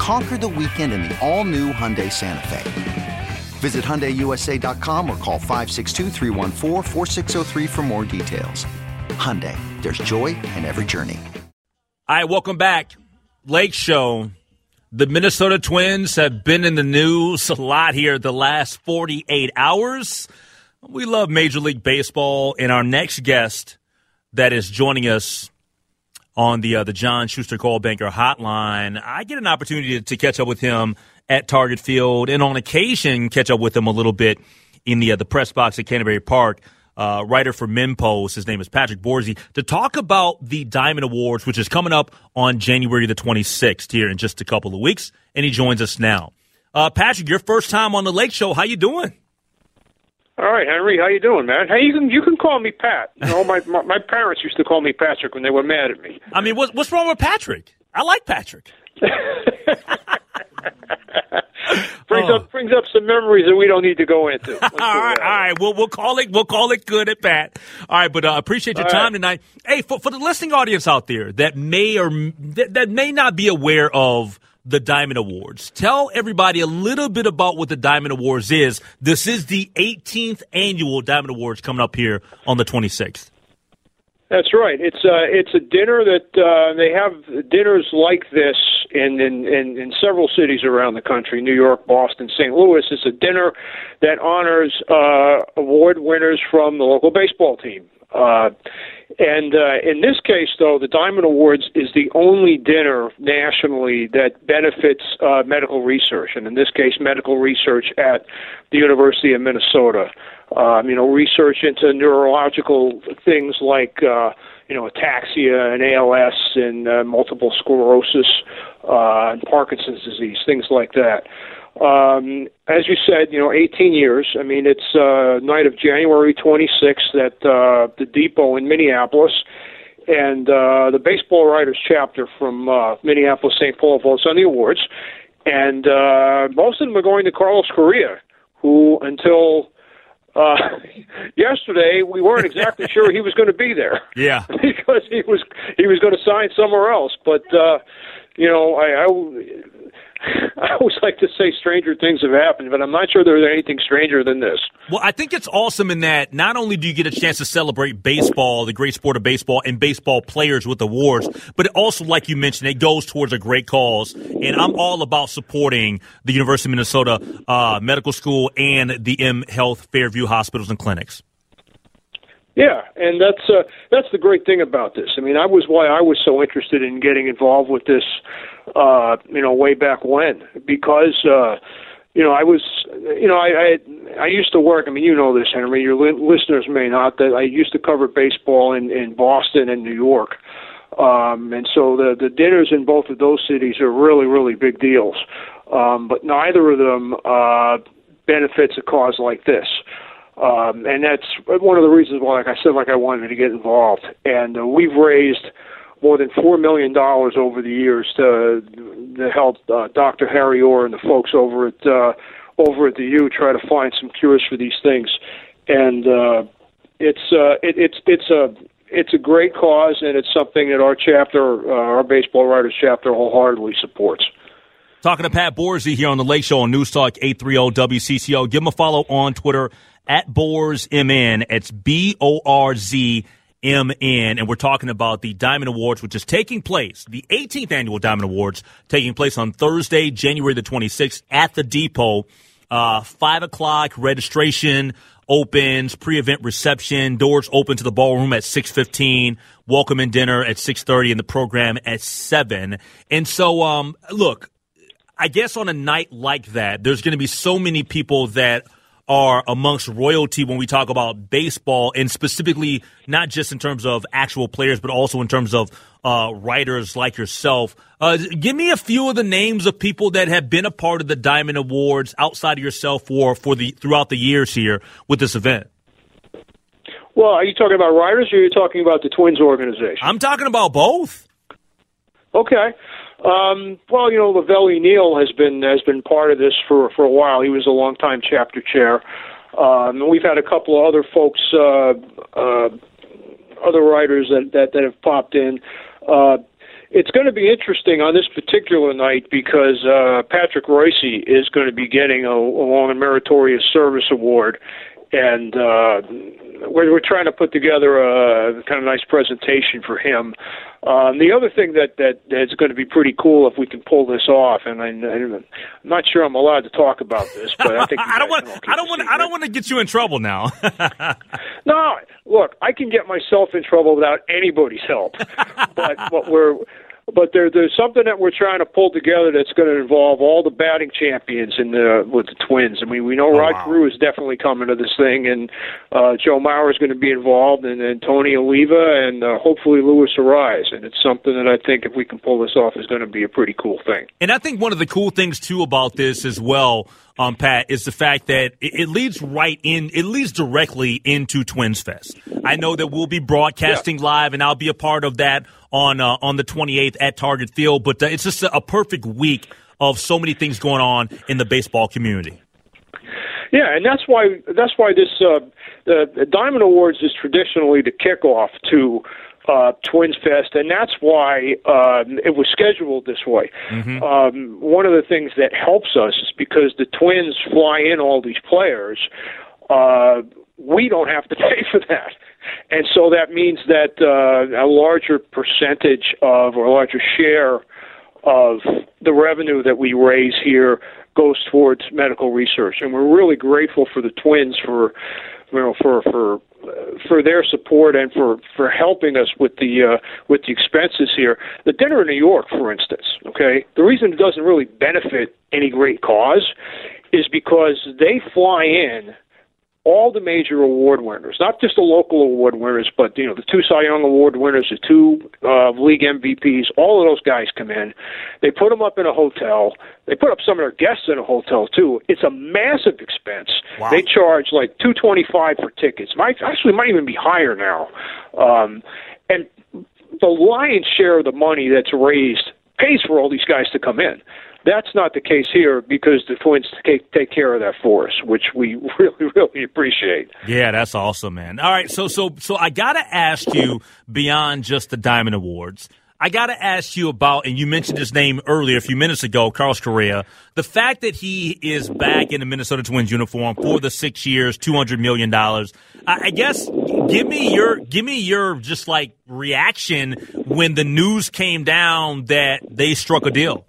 Conquer the weekend in the all new Hyundai Santa Fe. Visit HyundaiUSA.com or call 562 for more details. Hyundai, there's joy in every journey. All right, welcome back. Lake Show. The Minnesota Twins have been in the news a lot here the last 48 hours. We love Major League Baseball, and our next guest that is joining us on the uh, the John Schuster Coldwell Banker Hotline, I get an opportunity to, to catch up with him at Target Field, and on occasion catch up with him a little bit in the uh, the press box at Canterbury Park. Uh, writer for MinnPost, his name is Patrick Borzi, to talk about the Diamond Awards, which is coming up on January the 26th here in just a couple of weeks, and he joins us now. Uh, Patrick, your first time on the Lake Show. How you doing? All right, Henry, how you doing, man? Hey, you can you can call me Pat. You know, my my, my parents used to call me Patrick when they were mad at me. I mean, what's what's wrong with Patrick? I like Patrick. brings oh. up brings up some memories that we don't need to go into. all right, all right. We'll we'll call it we'll call it good at Pat. All right, but uh, appreciate your all time right. tonight. Hey, for for the listening audience out there that may or that, that may not be aware of the Diamond Awards. Tell everybody a little bit about what the Diamond Awards is. This is the 18th annual Diamond Awards coming up here on the 26th. That's right. It's a uh, it's a dinner that uh, they have dinners like this in, in in in several cities around the country: New York, Boston, St. Louis. It's a dinner that honors uh, award winners from the local baseball team. Uh, and uh, in this case, though, the Diamond Awards is the only dinner nationally that benefits uh, medical research, and in this case, medical research at the University of Minnesota um, you know, research into neurological things like, uh, you know, ataxia and ALS and uh, multiple sclerosis uh, and Parkinson's disease, things like that. Um, as you said, you know, 18 years. I mean, it's uh, night of January 26th at uh, the Depot in Minneapolis, and uh, the baseball writers chapter from uh, Minneapolis, St. Paul votes on the awards, and uh, most of them are going to Carlos Correa, who until uh, yesterday we weren't exactly sure he was going to be there. Yeah, because he was he was going to sign somewhere else. But uh, you know, I, I I always like to say stranger things have happened, but I'm not sure there's anything stranger than this. Well, I think it's awesome in that not only do you get a chance to celebrate baseball, the great sport of baseball, and baseball players with awards, but it also, like you mentioned, it goes towards a great cause. And I'm all about supporting the University of Minnesota uh, Medical School and the M Health Fairview hospitals and clinics. Yeah, and that's uh, that's the great thing about this. I mean, I was why I was so interested in getting involved with this, uh, you know, way back when because. Uh, you know, I was, you know, I, I I used to work. I mean, you know this, Henry. Your li- listeners may not. That I used to cover baseball in in Boston and New York, um, and so the the dinners in both of those cities are really really big deals. Um, but neither of them uh, benefits a cause like this. Um, and that's one of the reasons why, like I said, like I wanted to get involved. And uh, we've raised more than four million dollars over the years to, to help uh, Dr. Harry Orr and the folks over at uh, over at the U try to find some cures for these things. And uh, it's uh, it, it's it's a it's a great cause, and it's something that our chapter, uh, our baseball writers chapter, wholeheartedly supports. Talking to Pat Borzi here on the Lake Show on News Talk 830 WCCO. Give him a follow on Twitter at Boars BorzMN. It's B O R Z M N. And we're talking about the Diamond Awards, which is taking place, the 18th annual Diamond Awards, taking place on Thursday, January the 26th at the Depot. Uh, 5 o'clock registration opens, pre-event reception, doors open to the ballroom at 6:15, welcome and dinner at 6:30 and the program at 7. And so um look, I guess on a night like that, there's going to be so many people that are amongst royalty when we talk about baseball, and specifically not just in terms of actual players, but also in terms of uh, writers like yourself. Uh, give me a few of the names of people that have been a part of the Diamond Awards outside of yourself for for the throughout the years here with this event. Well, are you talking about writers, or are you talking about the Twins organization? I'm talking about both. Okay. Um, well, you know, Lavelli Neal has been has been part of this for for a while. He was a longtime chapter chair. Um, we've had a couple of other folks, uh, uh, other writers that, that that have popped in. Uh, it's going to be interesting on this particular night because uh, Patrick Reusse is going to be getting a, a long and meritorious service award, and uh, we're, we're trying to put together a kind of nice presentation for him. Um, the other thing that that that's going to be pretty cool if we can pull this off, and I, I'm not sure I'm allowed to talk about this, but I think I don't want I don't want I don't want to get you in trouble now. no, look, I can get myself in trouble without anybody's help, but what we're but there, there's something that we're trying to pull together that's going to involve all the batting champions in the with the Twins. I mean, we know oh, Rod wow. Carew is definitely coming to this thing, and uh, Joe Mauer is going to be involved, and, and Tony Oliva, and uh, hopefully Luis Arraez. And it's something that I think if we can pull this off is going to be a pretty cool thing. And I think one of the cool things too about this as well um, Pat, is the fact that it, it, leads right in, it leads directly into Twins Fest. I know that we'll be broadcasting yeah. live, and I'll be a part of that on uh, on the 28th at Target Field. But uh, it's just a, a perfect week of so many things going on in the baseball community. Yeah, and that's why that's why this uh, the, the Diamond Awards is traditionally the kickoff to uh, Twins Fest, and that's why uh, it was scheduled this way. Mm-hmm. Um, one of the things that helps us is because the Twins fly in all these players. Uh, we don't have to pay for that. And so that means that uh, a larger percentage of or a larger share of the revenue that we raise here goes towards medical research. And we're really grateful for the twins for you know for for for their support and for for helping us with the uh, with the expenses here. The dinner in New York, for instance, okay, the reason it doesn't really benefit any great cause is because they fly in all the major award winners, not just the local award winners, but you know the two Cy Young Award winners, the two uh, league MVPs. All of those guys come in. They put them up in a hotel. They put up some of their guests in a hotel too. It's a massive expense. Wow. They charge like two twenty five for tickets. Might actually might even be higher now. Um, and the lion's share of the money that's raised pays for all these guys to come in. That's not the case here because the Twins take, take care of that for us, which we really, really appreciate. Yeah, that's awesome, man. All right, so so so I got to ask you beyond just the Diamond Awards. I got to ask you about, and you mentioned his name earlier a few minutes ago, Carlos Correa. The fact that he is back in the Minnesota Twins uniform for the six years, two hundred million dollars. I, I guess give me your give me your just like reaction when the news came down that they struck a deal.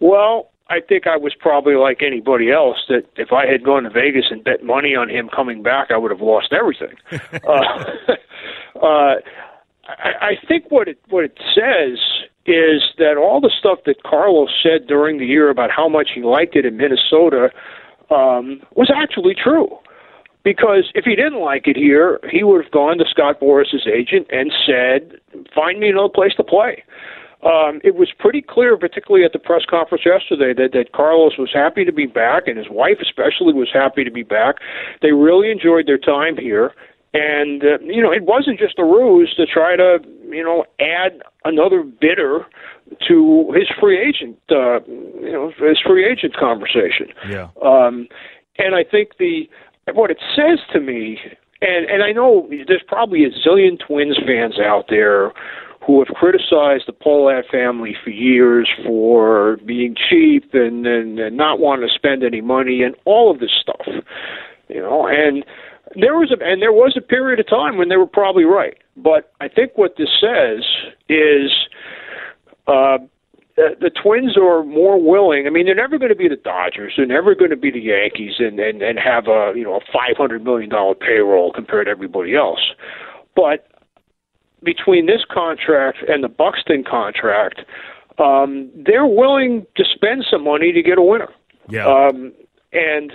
Well, I think I was probably like anybody else that if I had gone to Vegas and bet money on him coming back, I would have lost everything. uh, uh, I, I think what it what it says is that all the stuff that Carlos said during the year about how much he liked it in Minnesota um, was actually true. Because if he didn't like it here, he would have gone to Scott Boras's agent and said, "Find me another place to play." Um, it was pretty clear, particularly at the press conference yesterday, that, that Carlos was happy to be back, and his wife especially was happy to be back. They really enjoyed their time here, and uh, you know, it wasn't just a ruse to try to you know add another bidder to his free agent, uh, you know, his free agent conversation. Yeah. Um, and I think the what it says to me, and and I know there's probably a zillion Twins fans out there who have criticized the Pohlad family for years for being cheap and, and, and not wanting to spend any money and all of this stuff. You know, and there was a and there was a period of time when they were probably right. But I think what this says is uh, uh, the Twins are more willing. I mean, they're never going to be the Dodgers. They're never going to be the Yankees and and and have a you know a five hundred million dollar payroll compared to everybody else. But between this contract and the Buxton contract, um, they're willing to spend some money to get a winner. Yeah. Um, and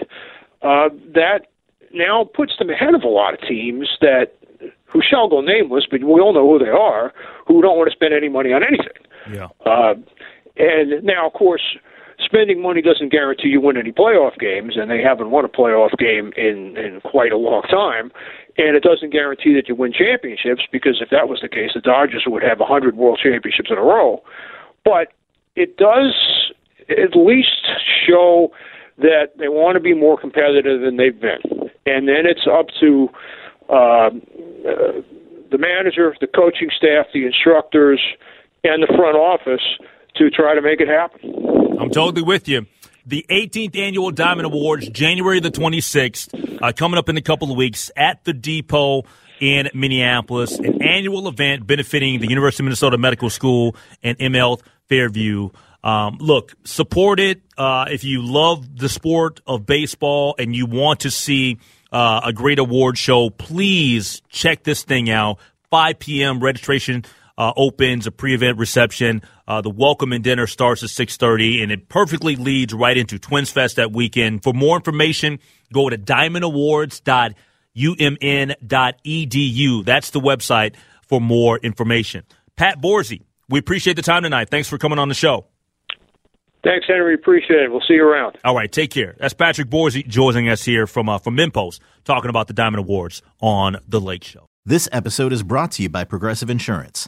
uh, that now puts them ahead of a lot of teams that who shall go nameless, but we all know who they are, who don't want to spend any money on anything. Yeah. Uh, and now, of course, spending money doesn't guarantee you win any playoff games, and they haven't won a playoff game in in quite a long time. And it doesn't guarantee that you win championships because if that was the case, the Dodgers would have a hundred World Championships in a row. But it does at least show that they want to be more competitive than they've been, and then it's up to uh, uh, the manager, the coaching staff, the instructors, and the front office to try to make it happen. I'm totally with you. The 18th annual Diamond Awards, January the 26th, uh, coming up in a couple of weeks at the Depot in Minneapolis, an annual event benefiting the University of Minnesota Medical School and M Health Fairview. Um, look, support it. Uh, if you love the sport of baseball and you want to see uh, a great award show, please check this thing out. 5 p.m. registration uh, opens a pre-event reception. Uh, the welcome and dinner starts at 6:30, and it perfectly leads right into Twins Fest that weekend. For more information, go to diamondawards.umn.edu. That's the website for more information. Pat Borzi, we appreciate the time tonight. Thanks for coming on the show. Thanks, Henry. Appreciate it. We'll see you around. All right, take care. That's Patrick Borzi joining us here from uh, from MinnPost, talking about the Diamond Awards on the Lake Show. This episode is brought to you by Progressive Insurance.